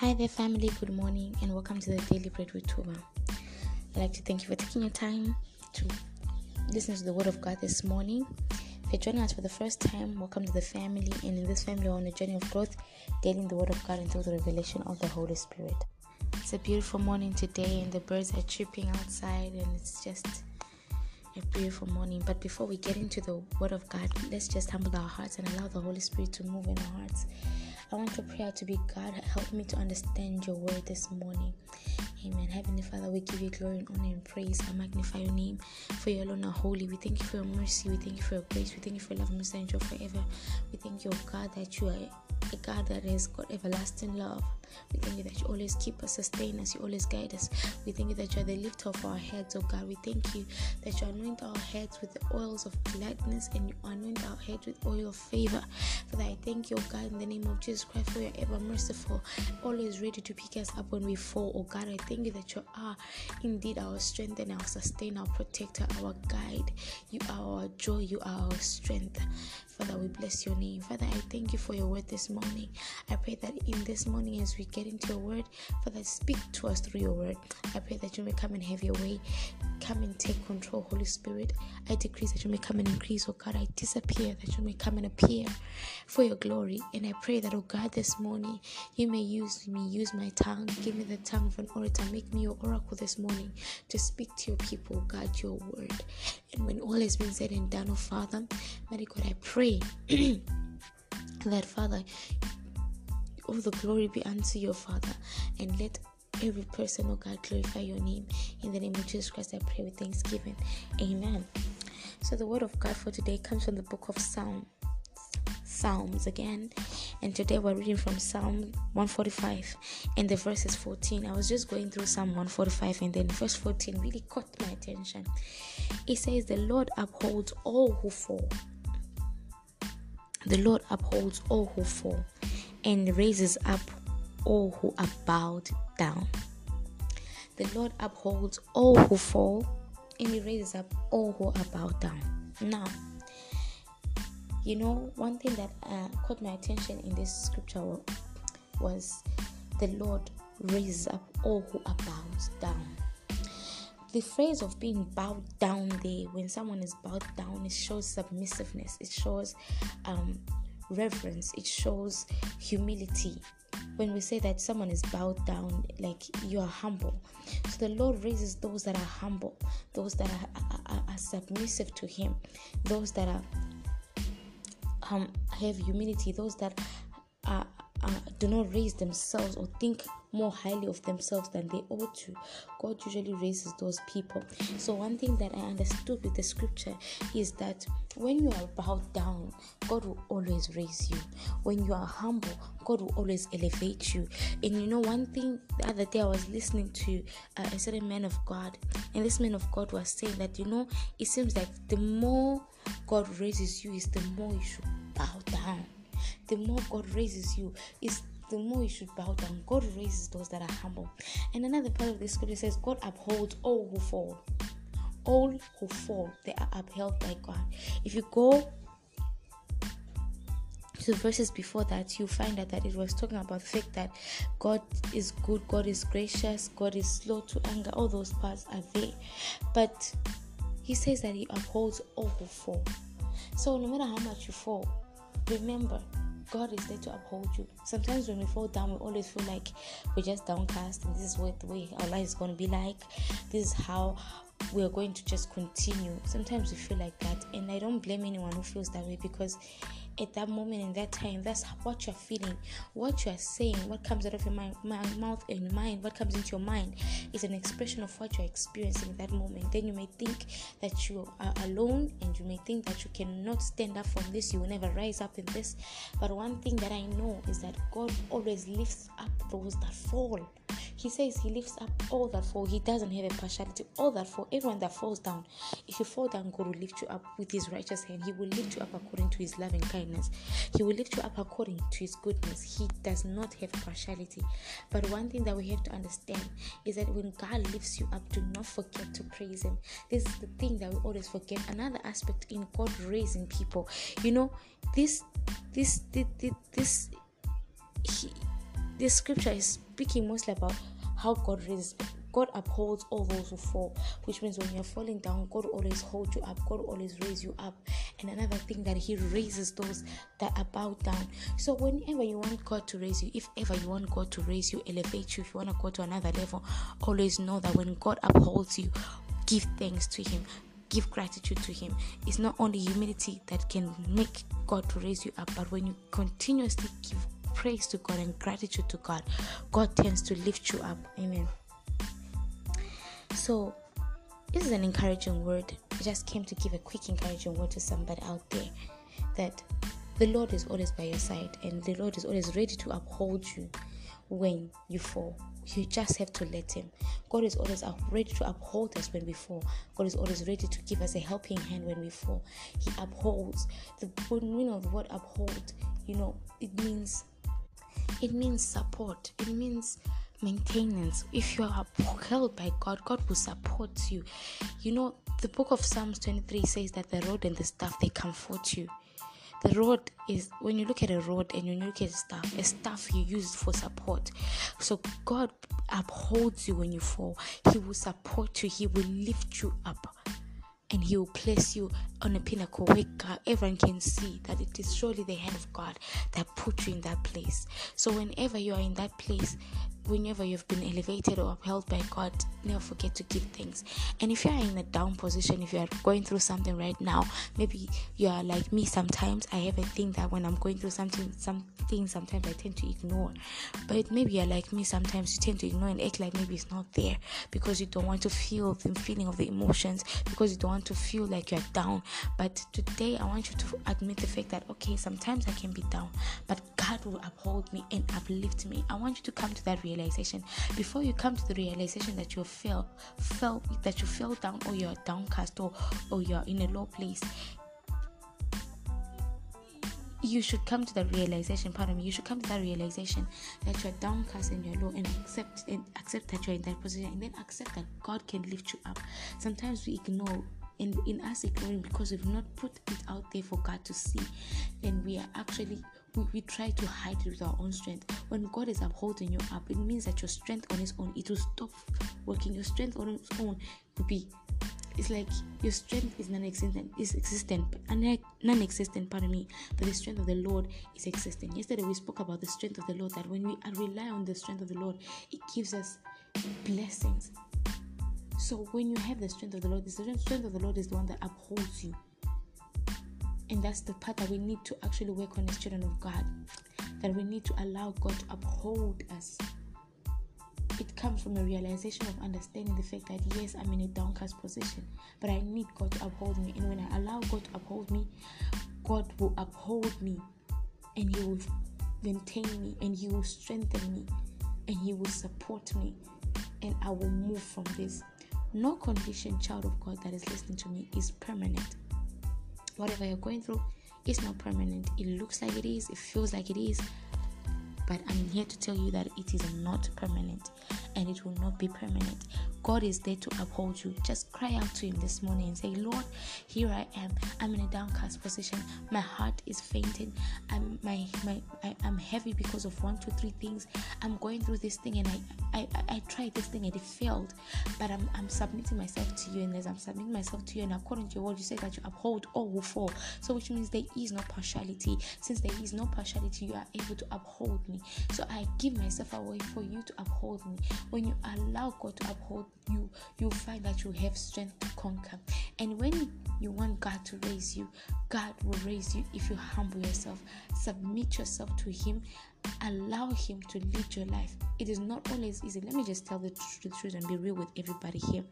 Hi there, family. Good morning, and welcome to the Daily Bread with Tuba. I'd like to thank you for taking your time to listen to the Word of God this morning. If you're joining us for the first time, welcome to the family. And in this family, we're on a journey of growth, getting the Word of God until the revelation of the Holy Spirit. It's a beautiful morning today, and the birds are chirping outside, and it's just a beautiful morning. But before we get into the Word of God, let's just humble our hearts and allow the Holy Spirit to move in our hearts. I want your prayer to be God, help me to understand your word this morning. Amen. Heavenly Father, we give you glory and honor and praise. I magnify your name, for you alone are holy. We thank you for your mercy. We thank you for your grace. We thank you for your love, mercy, and joy forever. We thank you, God, that you are a God that has got everlasting love. We thank you that you always keep us, sustain us, you always guide us. We thank you that you are the lifter of our heads, oh God. We thank you that you anoint our heads with the oils of gladness and you anoint our heads with oil of favor. Father, I thank you, oh God, in the name of Jesus Christ, for you're ever merciful, always ready to pick us up when we fall, oh God. I thank you that you are indeed our strength and our sustainer, our protector, our guide. You are our joy, you are our strength. Father, we bless your name. Father, I thank you for your word this morning. I pray that in this morning, as we get into your word, Father, speak to us through your word. I pray that you may come and have your way. Come and take control, Holy Spirit. I decrease that you may come and increase, oh God. I disappear that you may come and appear for your glory. And I pray that, oh God, this morning you may use me, use my tongue. Give me the tongue of an orator. Make me your oracle this morning to speak to your people, God, your word. And when all has been said and done, oh Father, mighty God, I pray that, Father, all the glory be unto your Father, and let every person, oh God, glorify your name. In the name of Jesus Christ, I pray with thanksgiving. Amen. So, the word of God for today comes from the book of Psalms. Psalms again, and today we're reading from Psalm 145 and the verse is 14. I was just going through Psalm 145 and then verse 14 really caught my attention. It says, The Lord upholds all who fall. The Lord upholds all who fall and raises up all who are bowed down. The Lord upholds all who fall and he raises up all who are bowed down. Now, you know, one thing that uh, caught my attention in this scripture was the Lord raises up all who are bowed down. The phrase of being bowed down there, when someone is bowed down, it shows submissiveness, it shows um, reverence, it shows humility. When we say that someone is bowed down, like you are humble. So the Lord raises those that are humble, those that are, are, are submissive to Him, those that are um, have humility, those that are, uh, do not raise themselves or think more highly of themselves than they ought to. God usually raises those people. So, one thing that I understood with the scripture is that when you are bowed down, God will always raise you. When you are humble, God will always elevate you. And you know, one thing the other day I was listening to uh, a certain man of God, and this man of God was saying that, you know, it seems like the more God raises you, is the more you should bow down. The more God raises you, is the more you should bow down. God raises those that are humble. And another part of the scripture says, God upholds all who fall. All who fall, they are upheld by God. If you go to the verses before that, you find out that it was talking about the fact that God is good, God is gracious, God is slow to anger. All those parts are there. But he says that he upholds all who fall. So no matter how much you fall, remember God is there to uphold you. Sometimes when we fall down, we always feel like we're just downcast, and this is what the way our life is going to be like. This is how we are going to just continue. Sometimes we feel like that, and I don't blame anyone who feels that way because at that moment in that time, that's what you're feeling, what you're saying, what comes out of your mind, mouth and mind, what comes into your mind is an expression of what you're experiencing in that moment. Then you may think that you are alone and you may think that you cannot stand up from this, you will never rise up in this. But one thing that I know is that God always lifts up those that fall. He says he lifts up all that fall. He doesn't have a partiality. All that fall, everyone that falls down. If you fall down, God will lift you up with his righteous hand. He will lift you up according to his loving kindness. He will lift you up according to his goodness. He does not have partiality. But one thing that we have to understand is that when God lifts you up, do not forget to praise him. This is the thing that we always forget. Another aspect in God raising people. You know, this this this, this he, this scripture is speaking mostly about how God raises God upholds all those who fall, which means when you're falling down, God always holds you up, God always raises you up. And another thing that He raises those that are bowed down. So, whenever you want God to raise you, if ever you want God to raise you, elevate you, if you want to go to another level, always know that when God upholds you, give thanks to Him. Give gratitude to Him. It's not only humility that can make God to raise you up, but when you continuously give praise to God and gratitude to God, God tends to lift you up. Amen. So, this is an encouraging word. I just came to give a quick encouraging word to somebody out there that the Lord is always by your side and the Lord is always ready to uphold you when you fall. You just have to let Him. God is always ready to uphold us when we fall. God is always ready to give us a helping hand when we fall. He upholds. The when know the word uphold, you know, it means it means support. It means maintenance. If you are upheld by God, God will support you. You know, the book of Psalms 23 says that the rod and the staff they comfort you. The rod is when you look at a rod and when you look at a staff, a staff you use for support. So God upholds you when you fall. He will support you. He will lift you up and he will place you on a pinnacle where everyone can see that it is surely the hand of God that put you in that place. So whenever you are in that place, whenever you've been elevated or upheld by God, never forget to give thanks. And if you are in a down position, if you are going through something right now, maybe you are like me sometimes. I have a thing that when I'm going through something, something sometimes I tend to ignore. But maybe you're like me sometimes, you tend to ignore and act like maybe it's not there because you don't want to feel the feeling of the emotions, because you don't want to feel like you're down. But today, I want you to admit the fact that okay, sometimes I can be down, but God will uphold me and uplift me. I want you to come to that realization realization. Before you come to the realization that you fell fell that you fell down or you're downcast or or you're in a low place you should come to that realization pardon me you should come to that realization that you're downcast and you're low and accept and accept that you're in that position and then accept that god can lift you up. Sometimes we ignore and in us ignoring because we've not put it out there for god to see then we are actually we, we try to hide it with our own strength. When God is upholding you up, it means that your strength on its own, it will stop working. Your strength on its own will be it's like your strength is non-existent is existent non-existent pardon me but the strength of the lord is existent yesterday we spoke about the strength of the lord that when we rely on the strength of the lord it gives us blessings so when you have the strength of the lord the strength of the lord is the one that upholds you and that's the part that we need to actually work on as children of God. That we need to allow God to uphold us. It comes from a realization of understanding the fact that yes, I'm in a downcast position, but I need God to uphold me. And when I allow God to uphold me, God will uphold me and He will maintain me and He will strengthen me and He will support me and I will move from this. No condition, child of God, that is listening to me is permanent whatever you're going through is not permanent. It looks like it is, it feels like it is, but I'm here to tell you that it is not permanent and it will not be permanent. God is there to uphold you. Just cry out to Him this morning and say, Lord, here I am. I'm in a downcast position. My heart is fainting. I'm my my I, am heavy because of one, two, three things. I'm going through this thing and I I, I tried this thing and it failed. But I'm I'm submitting myself to you, and as I'm submitting myself to you, and according to your word, you say that you uphold all who fall. So which means there is no partiality. Since there is no partiality, you are able to uphold me. So I give myself away for you to uphold me. When you allow God to uphold you you find that you have strength to conquer. And when you want god to raise you god will raise you if you humble yourself. Submit yourself to him. Allow him to lead your life. It is not always easy. Let me just tell the, tr- the truth and be real with everybody here.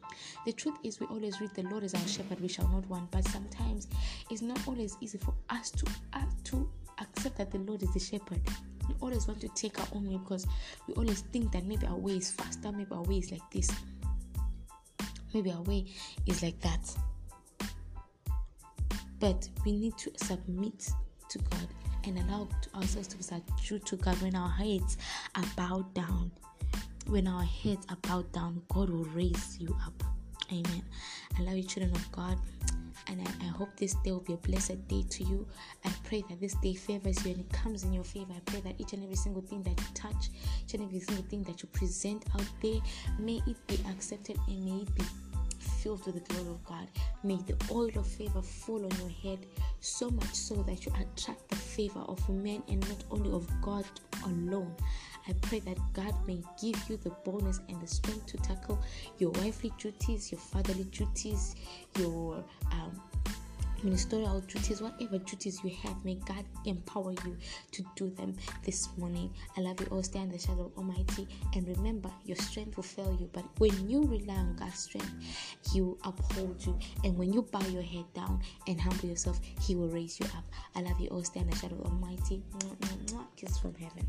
The truth is we always read the lord is our shepherd we shall not want. But sometimes it's not always easy for us to uh, to accept that the lord is the shepherd we always want to take our own way because we always think that maybe our way is faster maybe our way is like this maybe our way is like that. But we need to submit to God and allow ourselves to be subdued to God when our heads are bowed down. When our heads are bowed down, God will raise you up. Amen. I love you, children of God. And I, I, hope this day will be a blessed day to you. I pray that this day favors you and it comes in your favor. I pray that each and every single thing that you touch, each and every single thing that you present out there, may it be accepted and may it be filled with the glory of God. May the oil of favor fall on your head so much so that you attract the favor of men and not only of God alone. I pray that God may give you the boldness and the strength to tackle your wifely duties, your fatherly duties, your um, ministerial duties, whatever duties you have, may God empower you to do them this morning. I love you all. Stay in the shadow of Almighty. And remember, your strength will fail you. But when you rely on God's strength, He will uphold you. And when you bow your head down and humble yourself, He will raise you up. I love you all. Stay in the shadow of Almighty. Kiss from heaven.